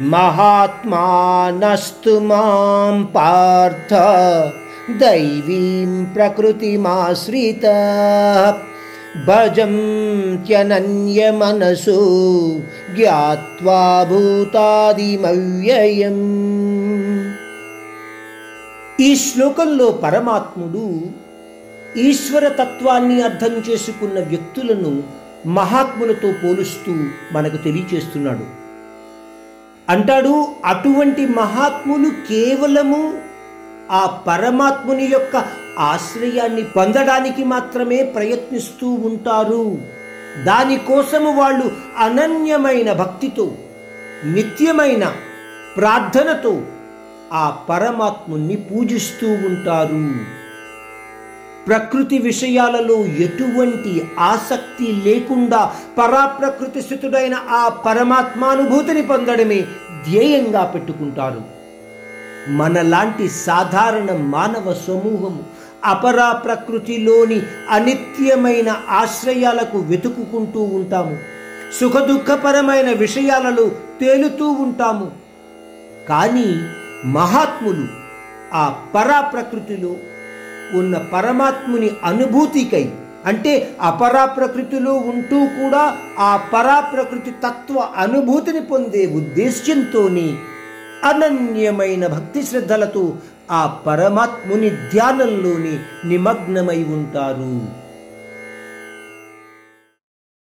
మహాత్మానస్తు మాం పార్థ దైవీం ప్రకృతిమాశ్రిత. భజంత్యనన్యమనసు జ్ఞాత్వా భూతాదిమవ్యయం. ఈ శ్లోకంలో పరమాత్ముడు ఈశ్వర తత్వాన్ని అర్థం చేసుకున్న వ్యక్తులను మహాత్ములతో పోలుస్తూ మనకు తెలియచేస్తున్నాడు. అంటాడు అటువంటి మహాత్ములు కేవలము ఆ పరమాత్ముని యొక్క ఆశ్రయాన్ని పొందడానికి మాత్రమే ప్రయత్నిస్తూ ఉంటారు. దానికోసము వాళ్ళు అనన్యమైన భక్తితో నిత్యమైన ప్రార్థనతో ఆ పరమాత్ముని పూజిస్తూ ఉంటారు. ప్రకృతి విషయాలలో ఎటువంటి ఆసక్తి లేకుండా పరాప్రకృతి స్థితుడైన ఆ పరమాత్మానుభూతిని పొందడమే ధ్యేయంగా పెట్టుకుంటారు. మనలాంటి సాధారణ మానవ సమూహము అపరా ప్రకృతిలోని అనిత్యమైన ఆశ్రయాలకు వెతుకుకుంటూ ఉంటాము. సుఖదుఖపరమైన విషయాలలో తేలుతూ ఉంటాము. కానీ మహాత్ములు ఆ పరాప్రకృతిలో ఉన్న పరమాత్ముని అనుభూతికై అంటే అపరాప్రకృతిలో ఉంటూ కూడా ఆ పరాప్రకృతి తత్వ అనుభూతిని పొందే ఉద్దేశ్యంతోనే అనన్యమైన భక్తి శ్రద్ధలతో ఆ పరమాత్ముని ధ్యానంలోని నిమగ్నమై ఉంటారు.